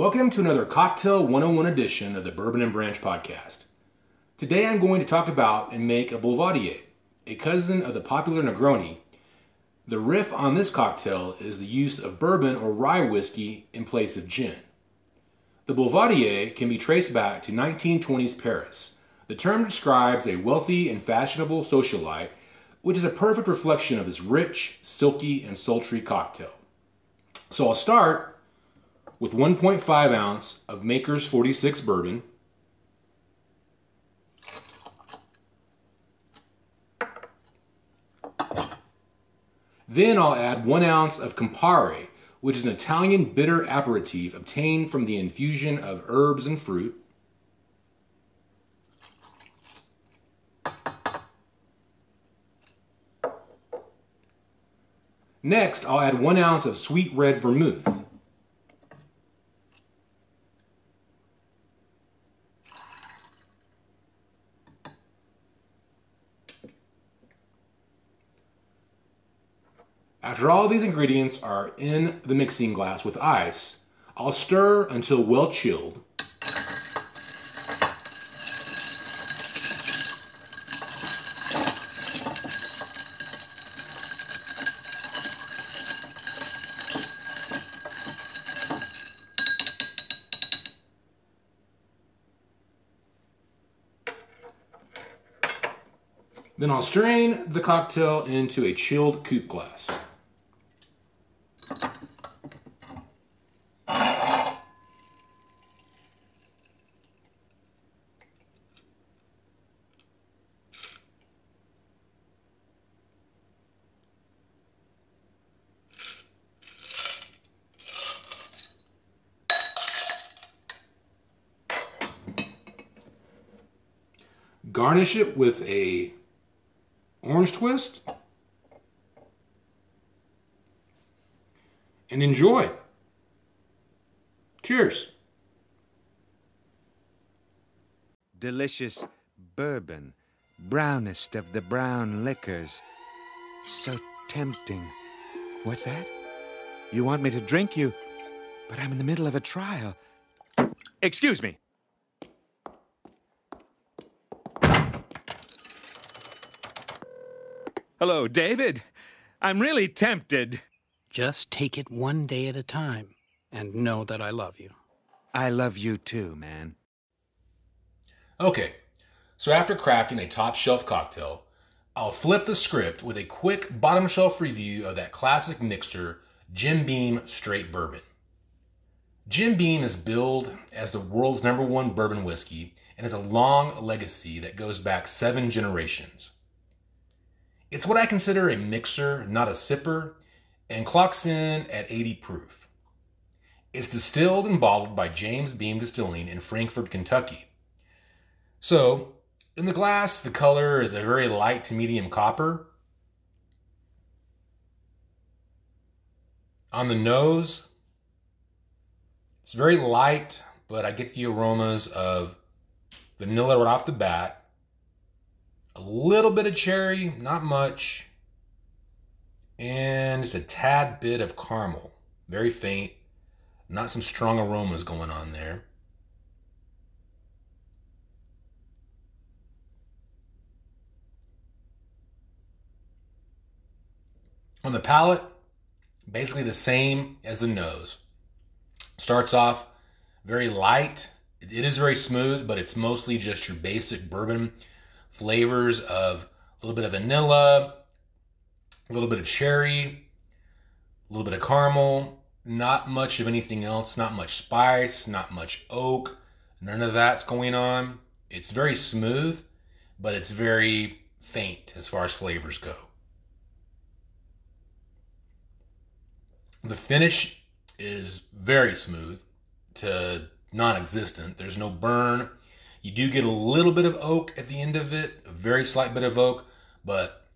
Welcome to another Cocktail 101 edition of the Bourbon and Branch podcast. Today I'm going to talk about and make a Boulevardier, a cousin of the popular Negroni. The riff on this cocktail is the use of bourbon or rye whiskey in place of gin. The Boulevardier can be traced back to 1920s Paris. The term describes a wealthy and fashionable socialite, which is a perfect reflection of this rich, silky, and sultry cocktail. So I'll start with 1.5 ounce of Maker's 46 bourbon, Then I'll add one ounce of Campari, which is an Italian bitter aperitif obtained from the infusion of herbs and fruit. Next, I'll add one ounce of sweet red vermouth. After all these ingredients are in the mixing glass with ice, I'll stir until well chilled. Then I'll strain the cocktail into a chilled coupe glass. Garnish it with a orange twist and enjoy. Cheers. delicious bourbon, brownest of the brown liquors. So tempting. What's that? You want me to drink you, but I'm in the middle of a trial. Excuse me. Hello, David. I'm really tempted. Just take it one day at a time and know that I love you. I love you too, man. Okay, so after crafting a top shelf cocktail, I'll flip the script with a quick bottom shelf review of that classic mixer, Jim Beam Straight Bourbon. Jim Beam is billed as the world's number one bourbon whiskey and has a long legacy that goes back seven generations. It's what I consider a mixer, not a sipper, and clocks in at 80 proof. It's distilled and bottled by James Beam Distilling in Frankfort, Kentucky. So, in the glass, the color is a very light to medium copper. On the nose, it's very light, but I get the aromas of vanilla right off the bat. A little bit of cherry, not much. And just a tad bit of caramel. Very faint. Not some strong aromas going on there. On the palate, basically the same as the nose. Starts off very light. It is very smooth, but it's mostly just your basic bourbon flavors of a little bit of vanilla, a little bit of cherry, a little bit of caramel, not much of anything else, not much spice, not much oak, none of that's going on. It's very smooth, but it's very faint as far as flavors go. The finish is very smooth to non existent. There's no burn. You do get a little bit of oak at the end of it, a very slight bit of oak, but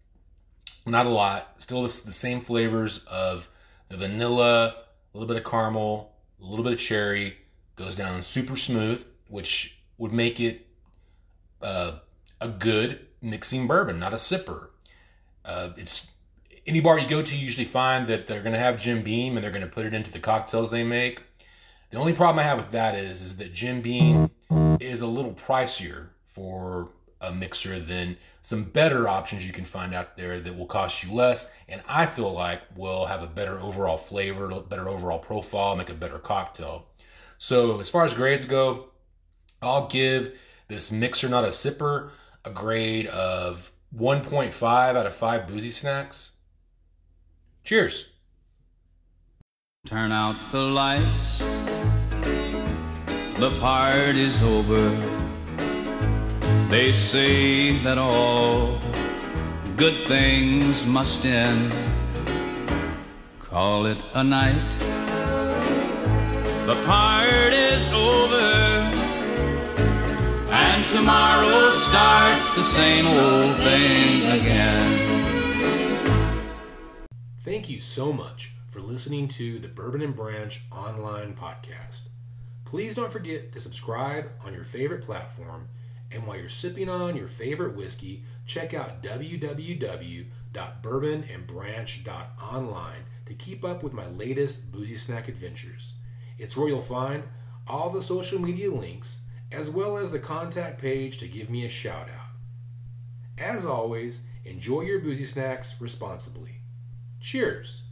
not a lot. Still the, same flavors of the vanilla, a little bit of caramel, a little bit of cherry. Goes down super smooth, which would make it uh, a good mixing bourbon, not a sipper. Uh, it's any bar you go to, you usually find that they're going to have Jim Beam and they're going to put it into the cocktails they make. The only problem I have with that is, is that Jim Beam is a little pricier for a mixer than some better options you can find out there that will cost you less and I feel like will have a better overall flavor, better overall profile, make a better cocktail. So as far as grades go, I'll give this mixer not a sipper a grade of 1.5 out of 5 boozy snacks. Cheers. Turn out the lights. The party's over. They say that all good things must end. Call it a night. The party's over. And tomorrow starts the same old thing again. Thank you so much for listening to the Bourbon and Branch online podcast. Please don't forget to subscribe on your favorite platform. And while you're sipping on your favorite whiskey, check out www.bourbonandbranch.online to keep up with my latest boozy snack adventures. It's where you'll find all the social media links as well as the contact page to give me a shout out. As always, enjoy your boozy snacks responsibly. Cheers!